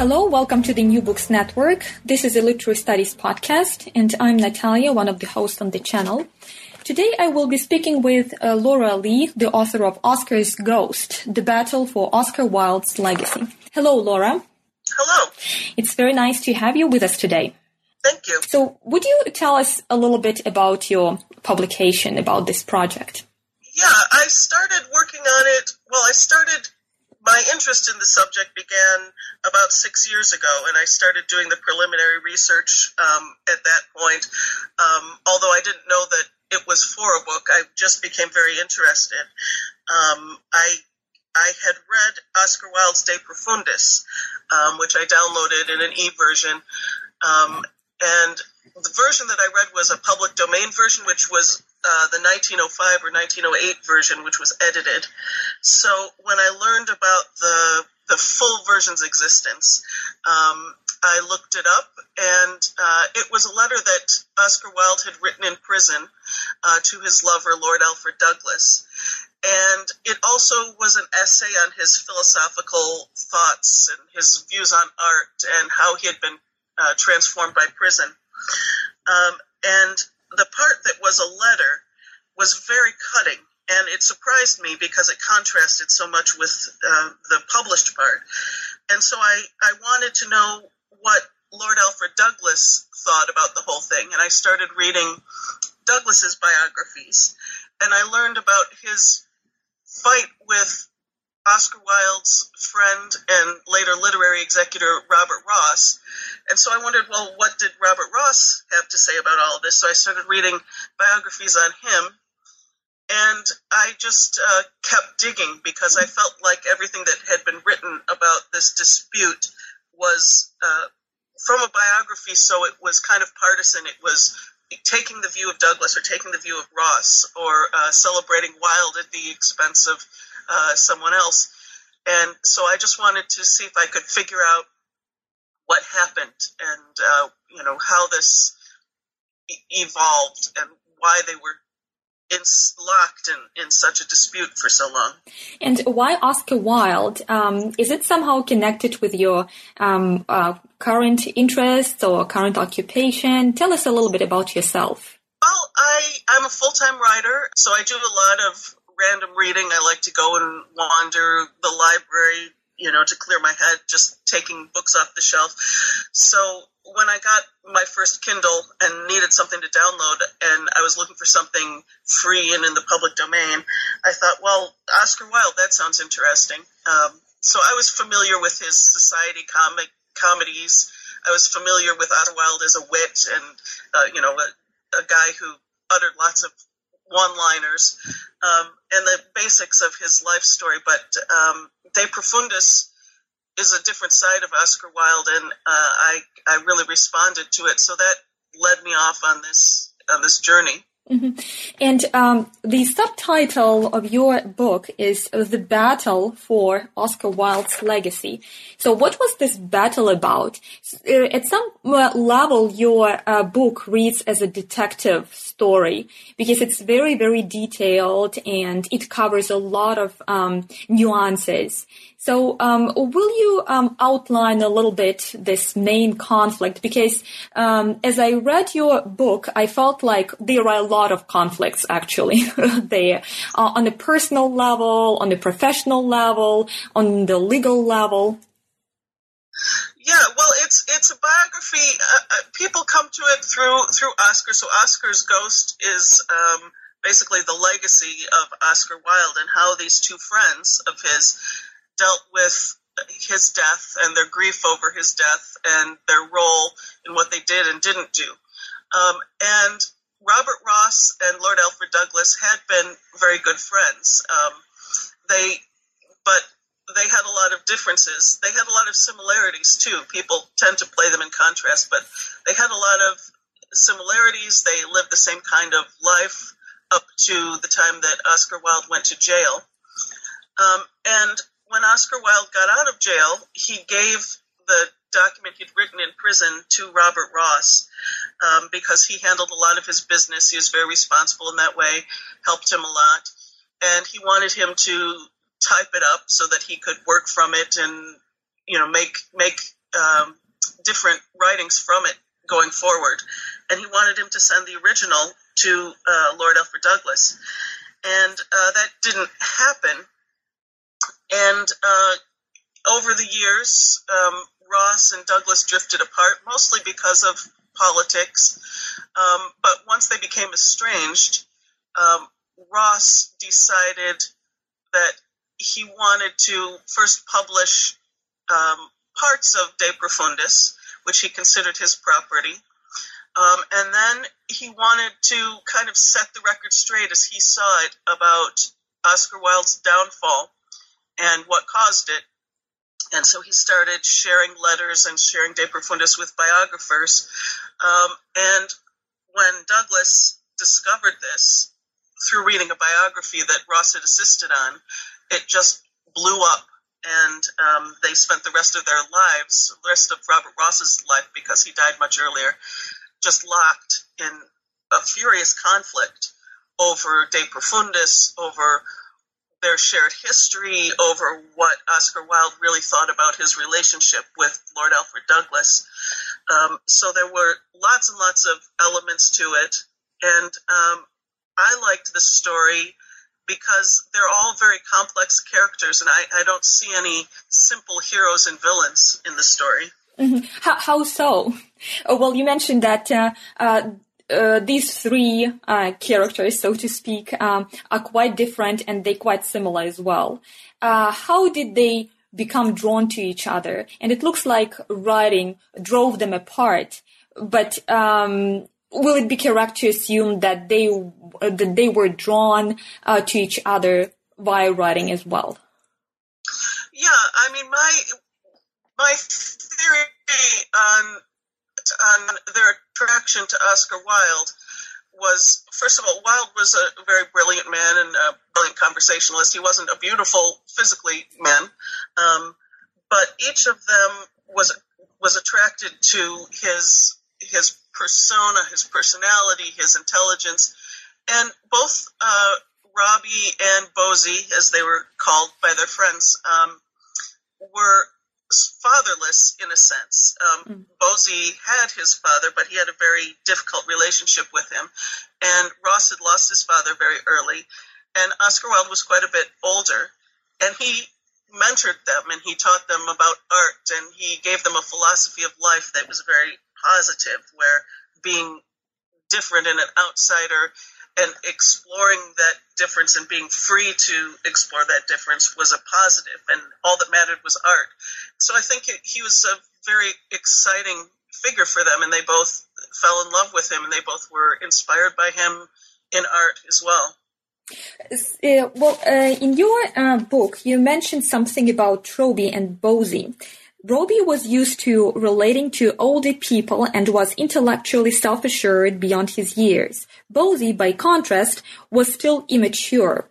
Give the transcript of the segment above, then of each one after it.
Hello, welcome to the New Books Network. This is a literary studies podcast, and I'm Natalia, one of the hosts on the channel. Today I will be speaking with uh, Laura Lee, the author of Oscar's Ghost, The Battle for Oscar Wilde's Legacy. Hello, Laura. Hello. It's very nice to have you with us today. Thank you. So, would you tell us a little bit about your publication, about this project? Yeah, I started working on it. Well, I started my interest in the subject began about six years ago, and I started doing the preliminary research um, at that point. Um, although I didn't know that it was for a book, I just became very interested. Um, I I had read Oscar Wilde's De Profundis, um, which I downloaded in an e version, um, and the version that I read was a public domain version, which was uh, the 1905 or 1908 version, which was edited. So when I learned about the the full version's existence, um, I looked it up, and uh, it was a letter that Oscar Wilde had written in prison uh, to his lover, Lord Alfred Douglas. And it also was an essay on his philosophical thoughts and his views on art and how he had been uh, transformed by prison. Um, and the part that was a letter was very cutting, and it surprised me because it contrasted so much with uh, the published part. And so I, I wanted to know what Lord Alfred Douglas thought about the whole thing, and I started reading Douglas's biographies, and I learned about his fight with Oscar Wilde's friend and later literary executor Robert Ross. And so I wondered, well, what did Robert Ross have to say about all of this? So I started reading biographies on him. And I just uh, kept digging because I felt like everything that had been written about this dispute was uh, from a biography, so it was kind of partisan. It was taking the view of Douglas or taking the view of Ross or uh, celebrating Wilde at the expense of uh, someone else. And so I just wanted to see if I could figure out what happened and, uh, you know, how this e- evolved and why they were in, locked in, in such a dispute for so long. And why Oscar Wilde? Um, is it somehow connected with your um, uh, current interests or current occupation? Tell us a little bit about yourself. Well, I, I'm a full time writer, so I do a lot of random reading. I like to go and wander the library, you know, to clear my head, just taking books off the shelf. So when I got my first Kindle and needed something to download, and I was looking for something free and in the public domain, I thought, well, Oscar Wilde, that sounds interesting. Um, so I was familiar with his society comic comedies. I was familiar with Oscar Wilde as a wit and, uh, you know, a, a guy who uttered lots of one-liners um, and the basics of his life story. But um, De Profundis is a different side of Oscar Wilde, and uh, I I really responded to it. So that led me off on this on this journey. Mm-hmm. And um, the subtitle of your book is The Battle for Oscar Wilde's Legacy. So, what was this battle about? Uh, at some uh, level, your uh, book reads as a detective story because it's very, very detailed and it covers a lot of um, nuances. So, um, will you um, outline a little bit this main conflict? Because um, as I read your book, I felt like there are a lot of conflicts actually there uh, on the personal level, on the professional level, on the legal level. Yeah, well, it's it's a biography. Uh, uh, people come to it through through Oscar. So Oscar's Ghost is um, basically the legacy of Oscar Wilde and how these two friends of his dealt with his death and their grief over his death and their role in what they did and didn't do. Um, and Robert Ross and Lord Alfred Douglas had been very good friends. Um, they, but they had a lot of differences. They had a lot of similarities too. People tend to play them in contrast, but they had a lot of similarities. They lived the same kind of life up to the time that Oscar Wilde went to jail. Um, and when Oscar Wilde got out of jail, he gave the document he'd written in prison to Robert Ross um, because he handled a lot of his business. He was very responsible in that way, helped him a lot, and he wanted him to type it up so that he could work from it and you know make make um, different writings from it going forward. And he wanted him to send the original to uh, Lord Alfred Douglas. And uh, that didn't happen. And uh, over the years, um, Ross and Douglas drifted apart, mostly because of politics. Um, but once they became estranged, um, Ross decided that he wanted to first publish um, parts of De Profundis, which he considered his property. Um, and then he wanted to kind of set the record straight as he saw it about Oscar Wilde's downfall and what caused it. And so he started sharing letters and sharing De Profundis with biographers. Um, and when Douglas discovered this through reading a biography that Ross had assisted on, it just blew up. And um, they spent the rest of their lives, the rest of Robert Ross's life, because he died much earlier, just locked in a furious conflict over De Profundis, over their shared history, over what Oscar Wilde really thought about his relationship with Lord Alfred Douglas. Um, so there were lots and lots of elements to it, and um, I liked the story because they're all very complex characters, and I, I don't see any simple heroes and villains in the story. Mm-hmm. How, how, so? Oh, well, you mentioned that uh, uh, uh, these three uh, characters, so to speak, um, are quite different and they quite similar as well. Uh, how did they become drawn to each other? And it looks like writing drove them apart. But um, will it be correct to assume that they that they were drawn uh, to each other via writing as well? Yeah, I mean my my theory on on their attraction to Oscar Wilde was first of all, Wilde was a very brilliant man and a brilliant conversationalist. He wasn't a beautiful physically man, um, but each of them was was attracted to his his persona, his personality, his intelligence, and both uh, Robbie and Bosie, as they were called by their friends, um, were fatherless in a sense. Um, mm. Bosie had his father, but he had a very difficult relationship with him. And Ross had lost his father very early. And Oscar Wilde was quite a bit older. And he mentored them and he taught them about art and he gave them a philosophy of life that was very positive, where being different and an outsider and exploring that difference and being free to explore that difference was a positive and all that mattered was art so i think he was a very exciting figure for them and they both fell in love with him and they both were inspired by him in art as well uh, well, uh, in your uh, book, you mentioned something about Robbie and Bosie. Robbie was used to relating to older people and was intellectually self-assured beyond his years. Bosie, by contrast, was still immature.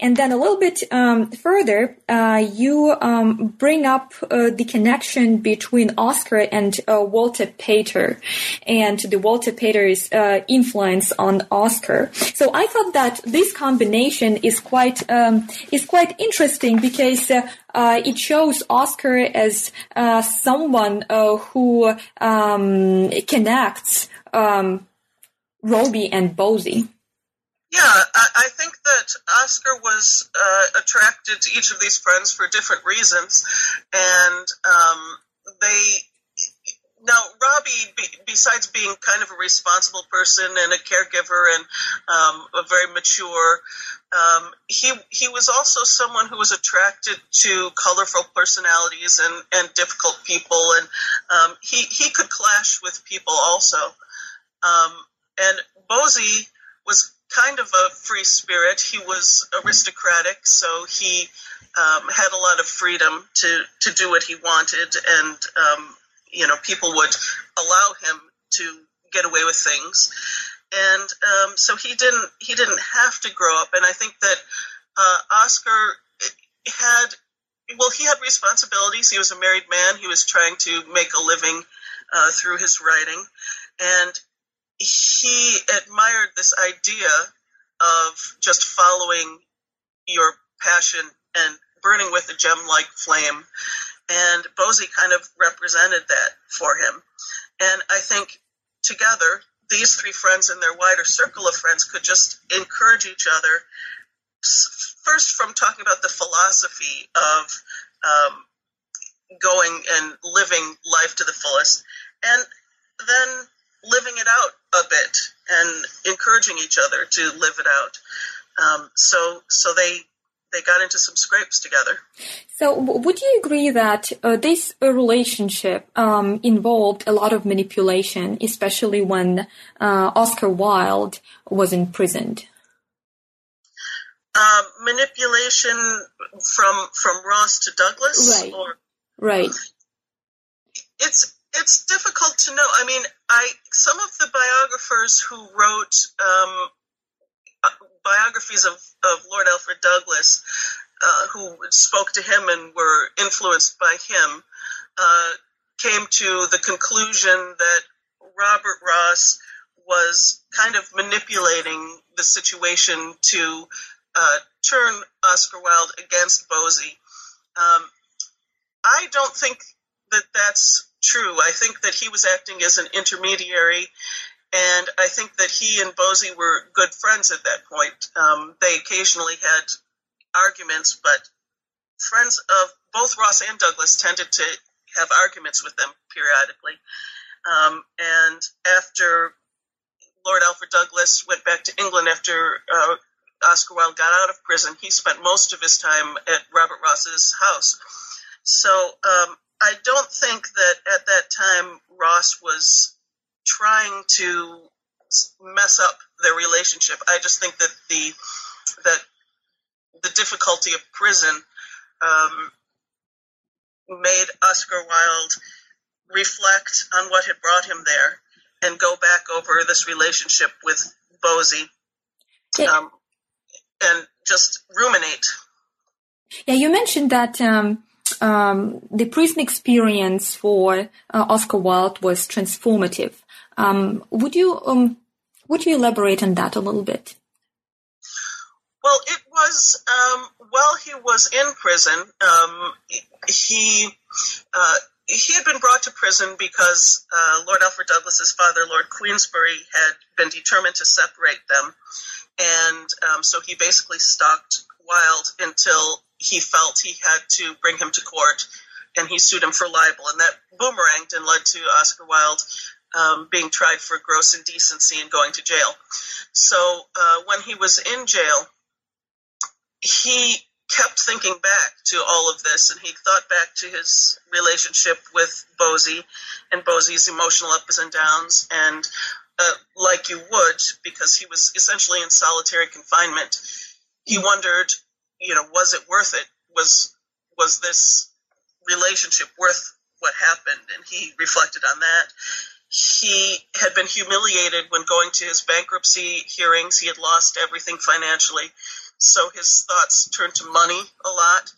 And then a little bit um, further, uh, you um, bring up uh, the connection between Oscar and uh, Walter Pater and the Walter Pater's uh, influence on Oscar. So I thought that this combination is quite um, is quite interesting because uh, uh, it shows Oscar as someone who um, connects um, Robbie and Bosie. Yeah, I, think that Oscar was uh, attracted to each of these friends for different reasons, and um, they. Now, Robbie, be, besides being kind of a responsible person and a caregiver and um, a very mature, um, he he was also someone who was attracted to colorful personalities and, and difficult people, and um, he he could clash with people also. Um, and Bosie was kind of a free spirit. He was aristocratic, so he um, had a lot of freedom to, to do what he wanted, and um, you know people would allow him to get away with things, and um, so he didn't he didn't have to grow up. And I think that uh, Oscar had well he had responsibilities. He was a married man. He was trying to make a living uh, through his writing, and he admired this idea of just following your passion and burning with a gem like flame. and Bosie kind of represented that for him. And I think together, these three friends and their wider circle of friends could just encourage each other. First, from talking about the philosophy of um, going and living life to the fullest, and then living it out a bit and encouraging each other to live it out. Um, so, so they they got into some scrapes together. So, would you agree that uh, this relationship um, involved a lot of manipulation, especially when uh, Oscar Wilde was imprisoned? Um, manipulation from from Ross to Douglas, right? Or, right. It's it's difficult to know. I mean, I some of the biographers who wrote um, biographies of, of Lord Alfred Douglas, uh, who spoke to him and were influenced by him, uh, came to the conclusion that Robert Ross was kind of manipulating the situation to uh, turn Oscar Wilde against Bosie. Um, I don't think that that's true. I think that he was acting as an intermediary and I think that he and Bosie were good friends at that point. Um, they occasionally had arguments, but friends of both Ross and Douglas tended to have arguments with them periodically. Um, and after Lord Alfred Douglas went back to England after uh, Oscar Wilde got out of prison, he spent most of his time at Robert Ross's house. So um, I don't think that at that time Ross was trying to mess up their relationship. I just think that the that the difficulty of prison um, made Oscar Wilde reflect on what had brought him there and go back over this relationship with Bosie um, and just ruminate. Yeah, you mentioned that um, um, the prison experience for uh, Oscar Wilde was transformative. Um, would you um, would you elaborate on that a little bit? Well, it was um, while he was in prison. Um, he uh, he had been brought to prison because uh, Lord Alfred Douglas's father, Lord Queensberry, had been determined to separate them, and um, so he basically stalked Wilde until he felt he had to bring him to court, and he sued him for libel, and that boomeranged and led to Oscar Wilde um, being tried for gross indecency and going to jail. So uh, when he was in jail, he kept thinking back to all of this and he thought back to his relationship with Bosie and Bosie's emotional ups and downs and uh, like you would because he was essentially in solitary confinement he wondered you know was it worth it was was this relationship worth what happened and he reflected on that he had been humiliated when going to his bankruptcy hearings. He had lost everything financially. So his thoughts turned to money a lot.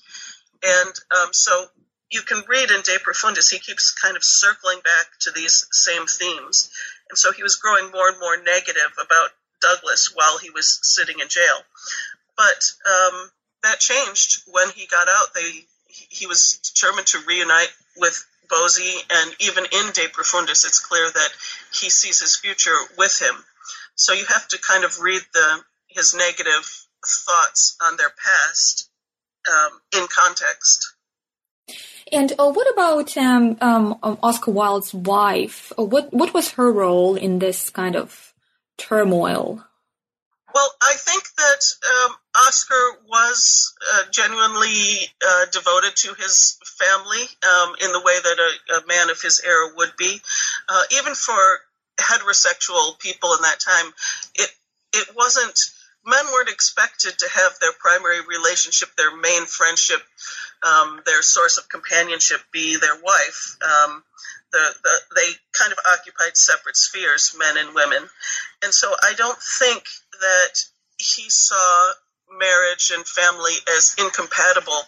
And um, so you can read in De Profundis, he keeps kind of circling back to these same themes. And so he was growing more and more negative about Douglas while he was sitting in jail. But um, that changed when he got out. They he was determined to reunite with Bosie, and even in De Profundis, it's clear that he sees his future with him. So you have to kind of read the his negative thoughts on their past um, in context. And uh, what about um, um, um Oscar Wilde's wife? Uh, what what was her role in this kind of turmoil? Well, I think that um, Oscar was uh, genuinely uh, devoted to his family um, in the way that a, a, man of his era would be. Uh, even for heterosexual people in that time, it it wasn't. Men weren't expected to have their primary relationship, their main friendship, um, their source of companionship be their wife. Um, the, the, they kind of occupied separate spheres, men and women. And so I don't think that he saw marriage and family as incompatible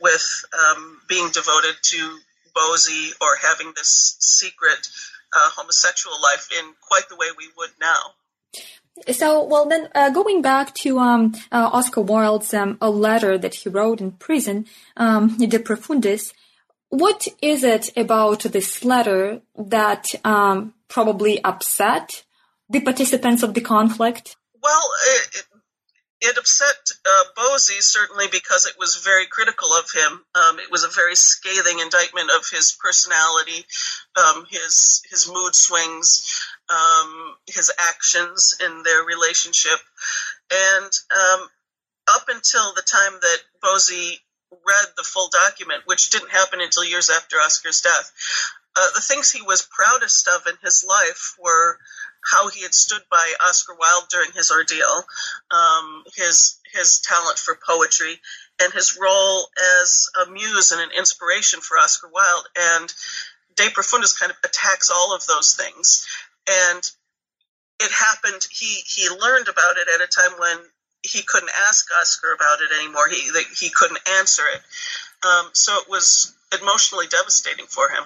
with um, being devoted to Bosie or having this secret uh, homosexual life in quite the way we would now. So, well, then uh, going back to um, uh, Oscar Wilde's um, a letter that he wrote in prison, um, De Profundis, what is it about this letter that um, probably upset the participants of the conflict? Well, it, it upset uh, certainly because it was very critical of him. Um, it was a very scathing indictment of his personality, um, his his mood swings, um, his actions in their relationship, and um, up until the time that Bosie read the full document, which didn't happen until years after Oscar's death, uh, the things he was proudest of in his life were how he had stood by Oscar Wilde during his ordeal, um, his his talent for poetry, and his role as a muse and an inspiration for Oscar Wilde. And De Profundis kind of attacks all of those things. And it happened. He he learned about it at a time when he couldn't ask Oscar about it anymore. He he couldn't answer it. Um, so it was emotionally devastating for him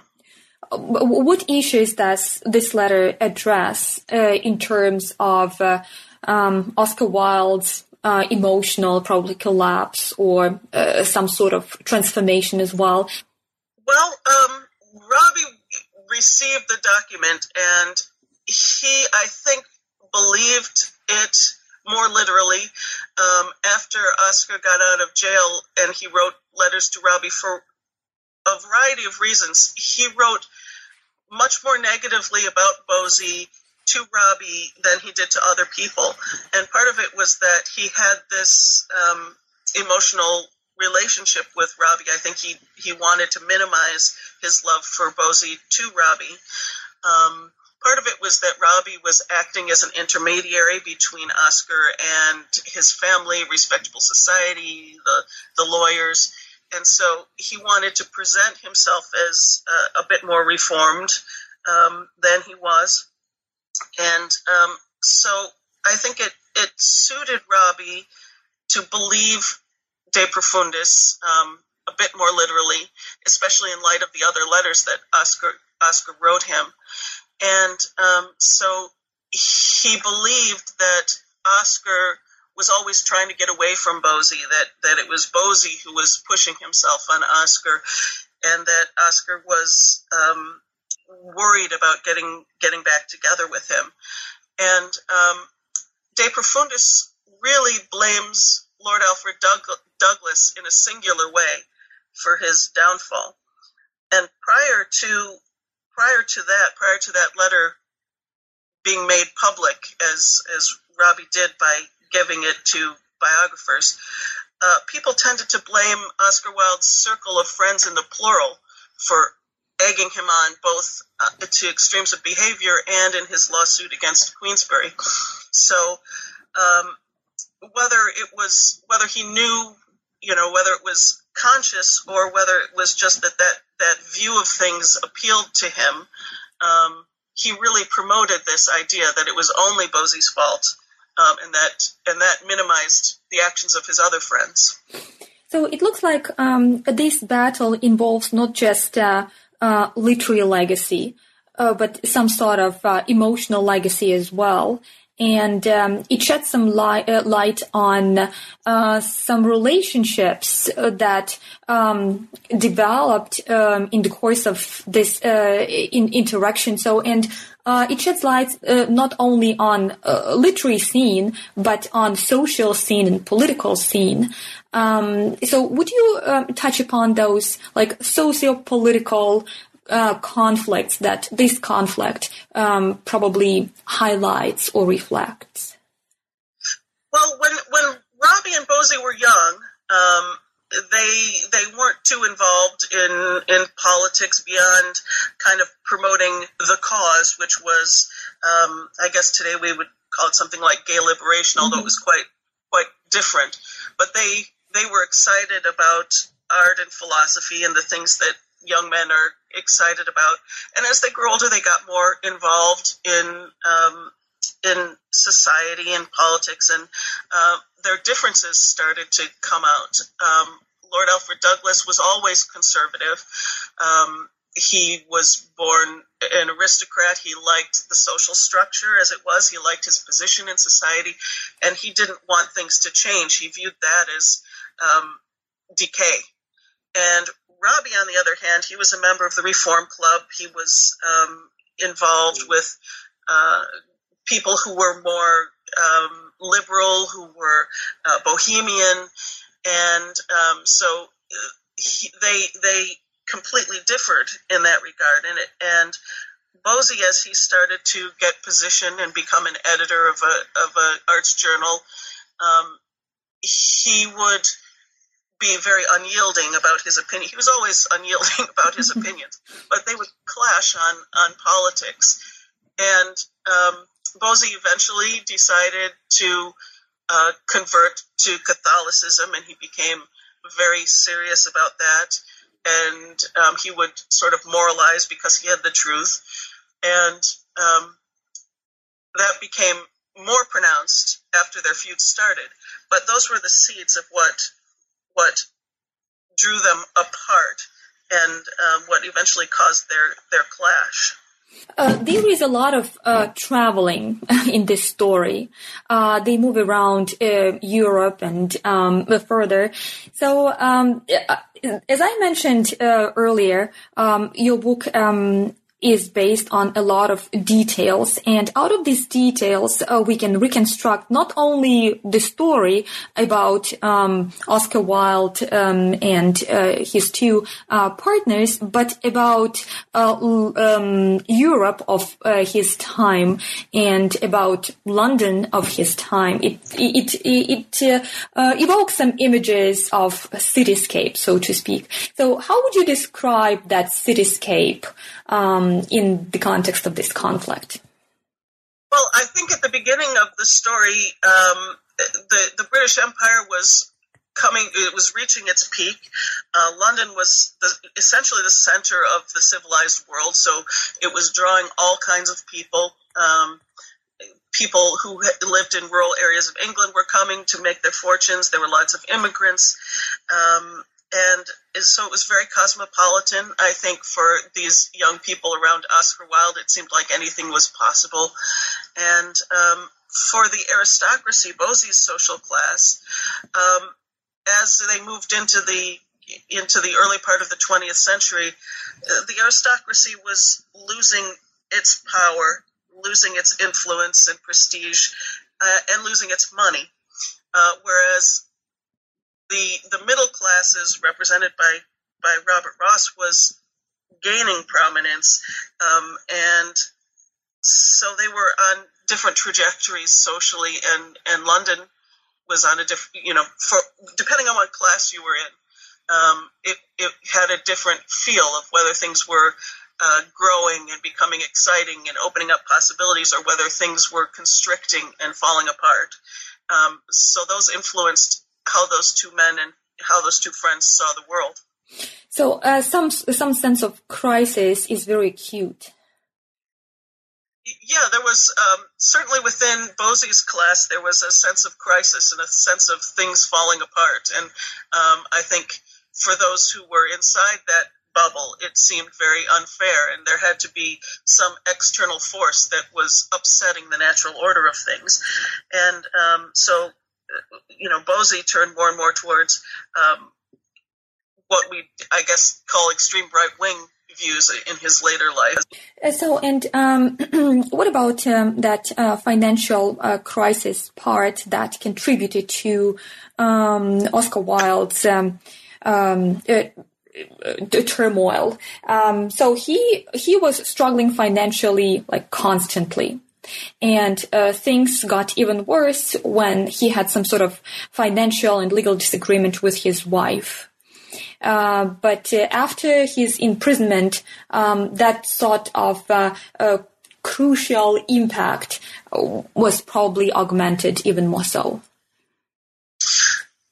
what issues does this letter address uh, in terms of uh, um, Oscar Wilde's uh, emotional probably collapse or uh, some sort of transformation as well? Well, um, Robbie received the document and he, I think, believed it more literally um, after Oscar got out of jail and he wrote letters to Robbie for a variety of reasons. He wrote much more negatively about Bosie to Robbie than he did to other people. And part of it was that he had this um, emotional relationship with Robbie. I think he, he wanted to minimize his love for Bosie to Robbie. Um, part of it was that Robbie was acting as an intermediary between Oscar and his family, respectable society, the, the lawyers and so he wanted to present himself as uh, a bit more reformed um, than he was, and um, so I think it it suited Robbie to believe De Profundis um, a bit more literally, especially in light of the other letters that Oscar Oscar wrote him, and um, so he believed that Oscar was always trying to get away from Bosie, that, that it was Bosie who was pushing himself on Oscar, and that Oscar was um, worried about getting getting back together with him. And um, De Profundis really blames Lord Alfred Doug- Douglas in a singular way for his downfall. And prior to prior to that, prior to that letter being made public, as as Robbie did by giving it to biographers, uh, people tended to blame Oscar Wilde's circle of friends in the plural for egging him on both uh, to extremes of behavior and in his lawsuit against Queensberry. So, um, whether it was whether he knew, you know, whether it was conscious or whether it was just that that, that view of things appealed to him, um, he really promoted this idea that it was only Bosie's fault um, and that and that minimized the actions of his other friends. So it looks like um, this battle involves not just uh, uh, literary legacy, uh, but some sort of uh, emotional legacy as well. And um, it sheds some uh, light on uh, some relationships that um, developed um, in the course of this in- interaction. So, and uh, it sheds light uh, not only on uh, literary scene but on social scene and political scene. Um, so, would you um, touch upon those like socio-political uh, conflicts that this conflict um, probably highlights or reflects? Well, when when Robbie and Bosie were young, um, they they weren't too involved in in politics beyond kind of promoting the cause, which was um, I guess today we would call it something like gay liberation, although mm-hmm. it was quite quite different. But they they were excited about art and philosophy and the things that young men are excited about. And as they grew older, they got more involved in um, in society and politics, and uh, their differences started to come out. Um, Lord Alfred Douglas was always conservative. Um, he was born an aristocrat. He liked the social structure as it was. He liked his position in society, and he didn't want things to change. He viewed that as um, decay. And Robbie, on the other hand, he was a member of the Reform Club. He was um, involved with uh, people who were more um, liberal, who were uh, bohemian, and um, so uh, he, they they completely differed in that regard. And it, and Bosie, as he started to get position and become an editor of a of a arts journal, um, he would be very unyielding about his opinion. He was always unyielding about his opinions, but they would clash on on politics. And um, Bosie eventually decided to uh, convert to Catholicism, and he became very serious about that. And um, he would sort of moralize because he had the truth, and um, that became more pronounced after their feud started. But those were the seeds of what what drew them apart and um, what eventually caused their their clash. Uh, there is a lot of uh, traveling in this story. Uh, they move around uh, Europe and um, further. So, um, uh, as I mentioned uh, earlier, um, your book um, is based on a lot of details. And out of these details, uh, we can reconstruct not only the story about um, Oscar Wilde um, and uh, his two uh, partners, but about uh, um, Europe of uh, his time and about London of his time. It it it, it uh, evokes some images of cityscape, so to speak. So, how would you describe that cityscape? um, in the context of this conflict? Well, I think at the beginning of the story, um, the the British Empire was coming it was reaching its peak. Uh, london was the, essentially the center of the civilized world so it was drawing all kinds of people. Um, people who lived in rural areas of england were coming to make their fortunes. There were lots of immigrants. Um, and so it was very cosmopolitan. I think for these young people around Oscar Wilde, it seemed like anything was possible. And um, for the aristocracy, Bosie's social class, um, as they moved into the into the early part of the 20th century, uh, the aristocracy was losing its power, losing its influence and prestige, uh, and losing its money. Uh, whereas the the middle classes represented by by Robert Ross was gaining prominence, um, and so they were on different trajectories socially, and and London was on a different, you know, for depending on what class you were in, um, it it had a different feel of whether things were uh, growing and becoming exciting and opening up possibilities, or whether things were constricting and falling apart. Um, so those influenced how those two men and how those two friends saw the world. So uh, some some sense of crisis is very acute. Yeah, there was um, certainly within Bosie's class there was a sense of crisis and a sense of things falling apart, and um, I think for those who were inside that bubble, it seemed very unfair, and there had to be some external force that was upsetting the natural order of things, and um, so you know, Bosie turned more and more towards um, what we, I guess, call extreme right wing views in his later life. Uh, so, and um, what about um, that uh, financial uh, crisis part that contributed to um, Oscar Wilde's um, um, uh, uh, turmoil? Um, so he he was struggling financially like constantly. And uh, things got even worse when he had some sort of financial and legal disagreement with his wife. Uh, but uh, after his imprisonment, um, that sort of uh, crucial impact was probably augmented even more so.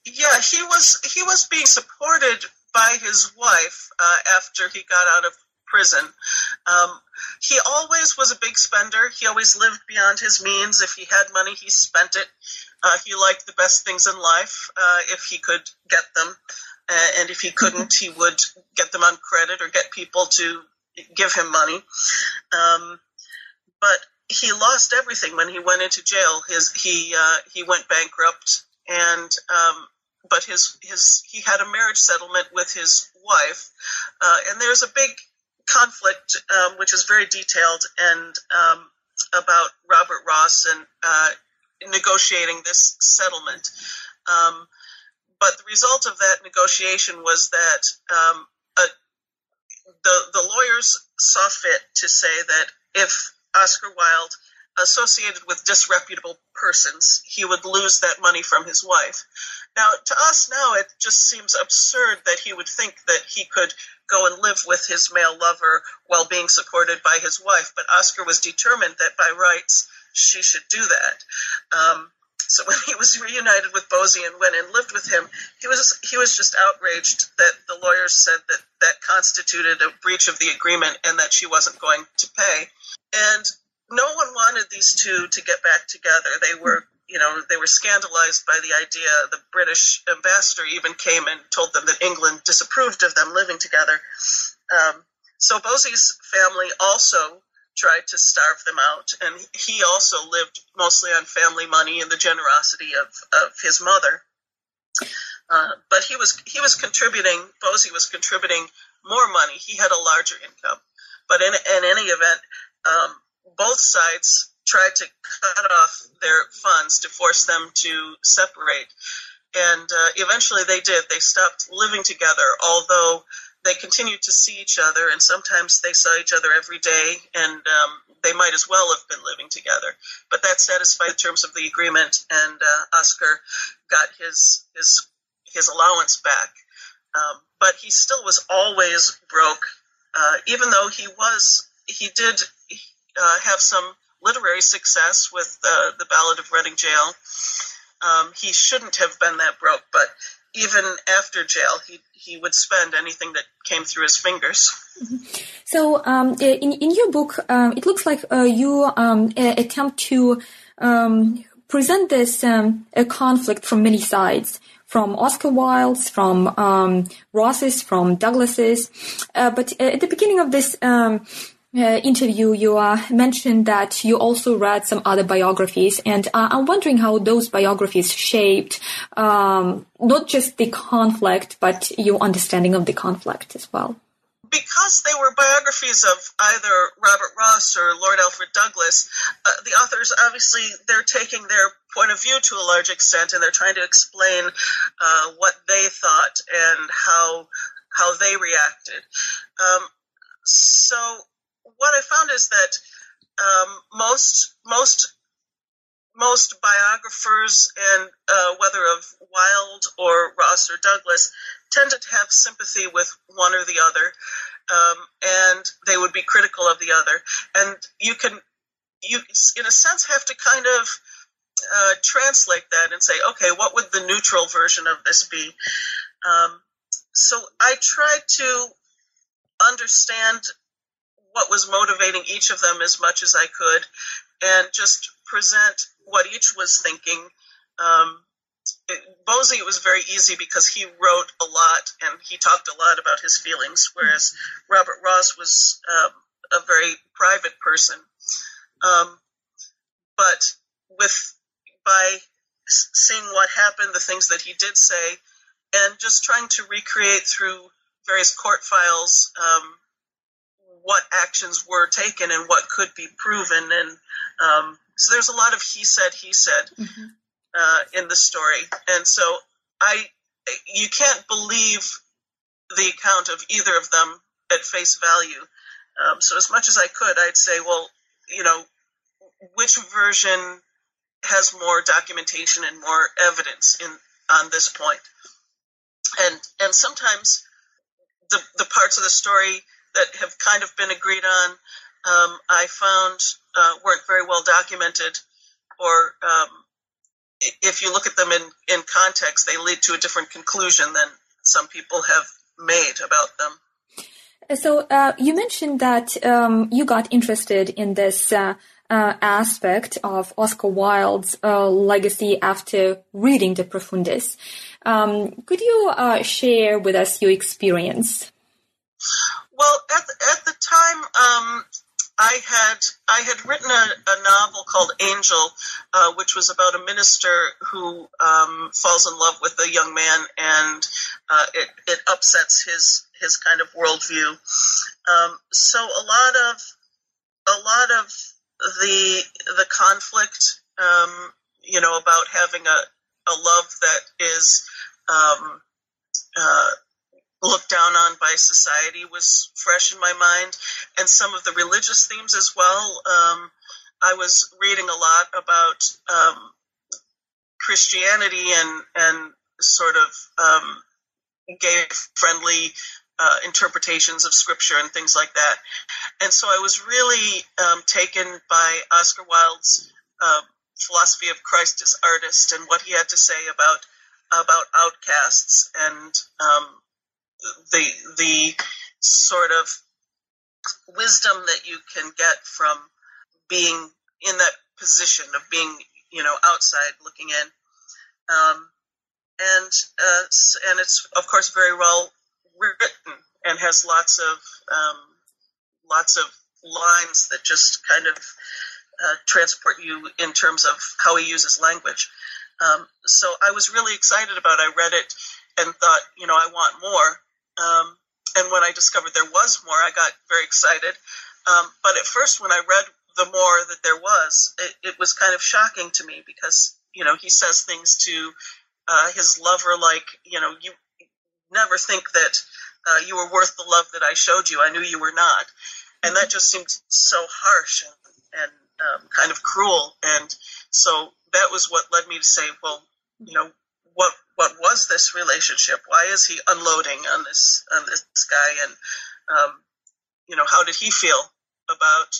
Yeah, he was he was being supported by his wife uh, after he got out of prison. Um, he always was a big spender. He always lived beyond his means. If he had money, he spent it. Uh, he liked the best things in life uh, if he could get them. Uh, and if he couldn't, he would get them on credit or get people to give him money. Um, but he lost everything when he went into jail. His he uh, he went bankrupt, and um, but his his he had a marriage settlement with his wife, uh, and there's a big conflict um, which is very detailed and um, about Robert Ross and uh, negotiating this settlement. Um, but the result of that negotiation was that um, a, the the lawyers saw fit to say that if Oscar Wilde associated with disreputable persons, he would lose that money from his wife. Now, to us now, it just seems absurd that he would think that he could go and live with his male lover while being supported by his wife. But Oscar was determined that by rights she should do that. Um, so when he was reunited with Bosie and went and lived with him, he was he was just outraged that the lawyers said that that constituted a breach of the agreement and that she wasn't going to pay. And no one wanted these two to get back together. They were you know, they were scandalized by the idea. The British ambassador even came and told them that England disapproved of them living together. Um, so Bosie's family also tried to starve them out, and he also lived mostly on family money and the generosity of, of his mother. Uh, but he was he was contributing. Bosie was contributing more money. He had a larger income. But in, in any event, um, both sides tried to cut off their funds to force them to separate. And uh, eventually they did. They stopped living together, although they continued to see each other, and sometimes they saw each other every day, and um, they might as well have been living together. But that satisfied the terms of the agreement, and uh, Oscar got his his his allowance back. Um, but he still was always broke, uh, even though he was he did uh, have some literary success with uh, the Ballad of Reading Gaol. Um, he shouldn't have been that broke, but even after jail, he he would spend anything that came through his fingers. So, um, in in your book, um, it looks like uh, you um, attempt to um, present this um, a conflict from many sides. From Oscar Wilde's, from um, Ross's, from Douglas's, uh, but at the beginning of this uh, interview, you uh, mentioned that you also read some other biographies, and uh, I'm wondering how those biographies shaped um, not just the conflict, but your understanding of the conflict as well. Because they were biographies of either Robert Ross or Lord Alfred Douglas, uh, the authors obviously they're taking their point of view to a large extent, and they're trying to explain uh, what they thought and how how they reacted. Um, so what I found is that um, most most most biographers, and uh, whether of Wilde or Ross or Douglas, tended to have sympathy with one or the other, um, and they would be critical of the other. And you can, you in a sense, have to kind of uh, translate that and say, okay, what would the neutral version of this be? Um, so I tried to understand what was motivating each of them as much as I could and just present what each was thinking. Um, it, Bosie, it was very easy because he wrote a lot and he talked a lot about his feelings, whereas Robert Ross was um, a very private person. Um, but with by seeing what happened, the things that he did say, and just trying to recreate through various court files um, what actions were taken and what could be proven. And um, so there's a lot of he said, he said mm-hmm. uh, in the story. And so I, you can't believe the account of either of them at face value. Um, so as much as I could, I'd say, well, you know, which version has more documentation and more evidence in on this point? And and sometimes the the parts of the story that have kind of been agreed on, um, I found uh, weren't very well documented, or um, if you look at them in, in context, they lead to a different conclusion than some people have made about them. So uh, you mentioned that um, you got interested in this uh, uh, aspect of Oscar Wilde's uh, legacy after reading De Profundis. Um, could you uh, share with us your experience? Well, at the, at the time, um, I had I had written a, a novel called Angel, uh, which was about a minister who um, falls in love with a young man, and uh, it it upsets his his kind of worldview. Um, so a lot of a lot of the the conflict, um, you know, about having a a love that is um, uh, looked down on by society was fresh in my mind, and some of the religious themes as well. Um, I was reading a lot about um, Christianity and and sort of um, gay friendly uh, interpretations of scripture and things like that. And so I was really um, taken by Oscar Wilde's uh, philosophy of Christ as artist and what he had to say about about outcasts and um, the the sort of wisdom that you can get from being in that position of being you know outside looking in um, and uh, and it's of course very well written and has lots of um, lots of lines that just kind of uh, transport you in terms of how he uses language. Um, so I was really excited about. it. I read it and thought, you know, I want more. Um, and when I discovered there was more, I got very excited. Um, but at first, when I read the more that there was, it, it, was kind of shocking to me because you know he says things to uh, his lover like, you know, you never think that uh, you were worth the love that I showed you. I knew you were not, and that just seemed so harsh and, and um, kind of cruel. And so that was what led me to say, well, you know, what what was this relationship? Why is he unloading on this on this guy? And um, you know, how did he feel about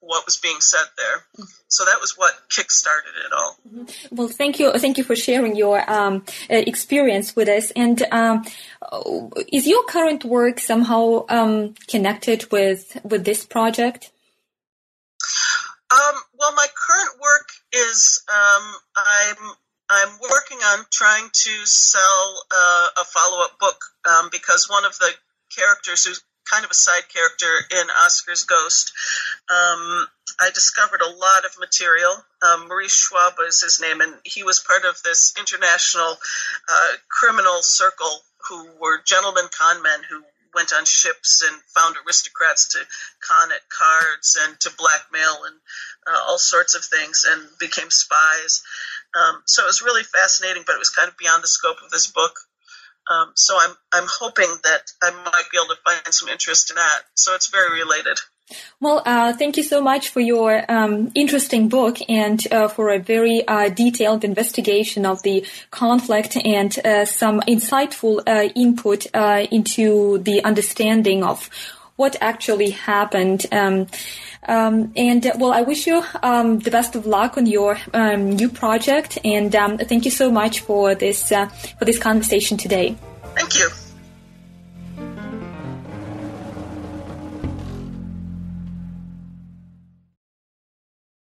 what was being said there. So that was what kick-started it all. Mm-hmm. Well, thank you, thank you for sharing your um, uh, experience with us. And um, is your current work somehow um, connected with with this project? Um, well, my current work is um, I'm I'm working on trying to sell uh, a follow-up book um, because one of the characters who's kind of a side character in Oscar's Ghost. Um, I discovered a lot of material. Um, Maurice Schwabe was his name, and he was part of this international uh, criminal circle who were gentlemen con men who went on ships and found aristocrats to con at cards and to blackmail and uh, all sorts of things and became spies. Um, so it was really fascinating, but it was kind of beyond the scope of this book. Um, so I'm I'm hoping that I might be able to find some interest in that. So it's very related. Well, uh, thank you so much for your um, interesting book and uh, for a very uh, detailed investigation of the conflict and uh, some insightful uh, input uh, into the understanding of what actually happened. Um, um, and well, I wish you um, the best of luck on your um, new project, and um, thank you so much for this uh, for this conversation today. Thank you.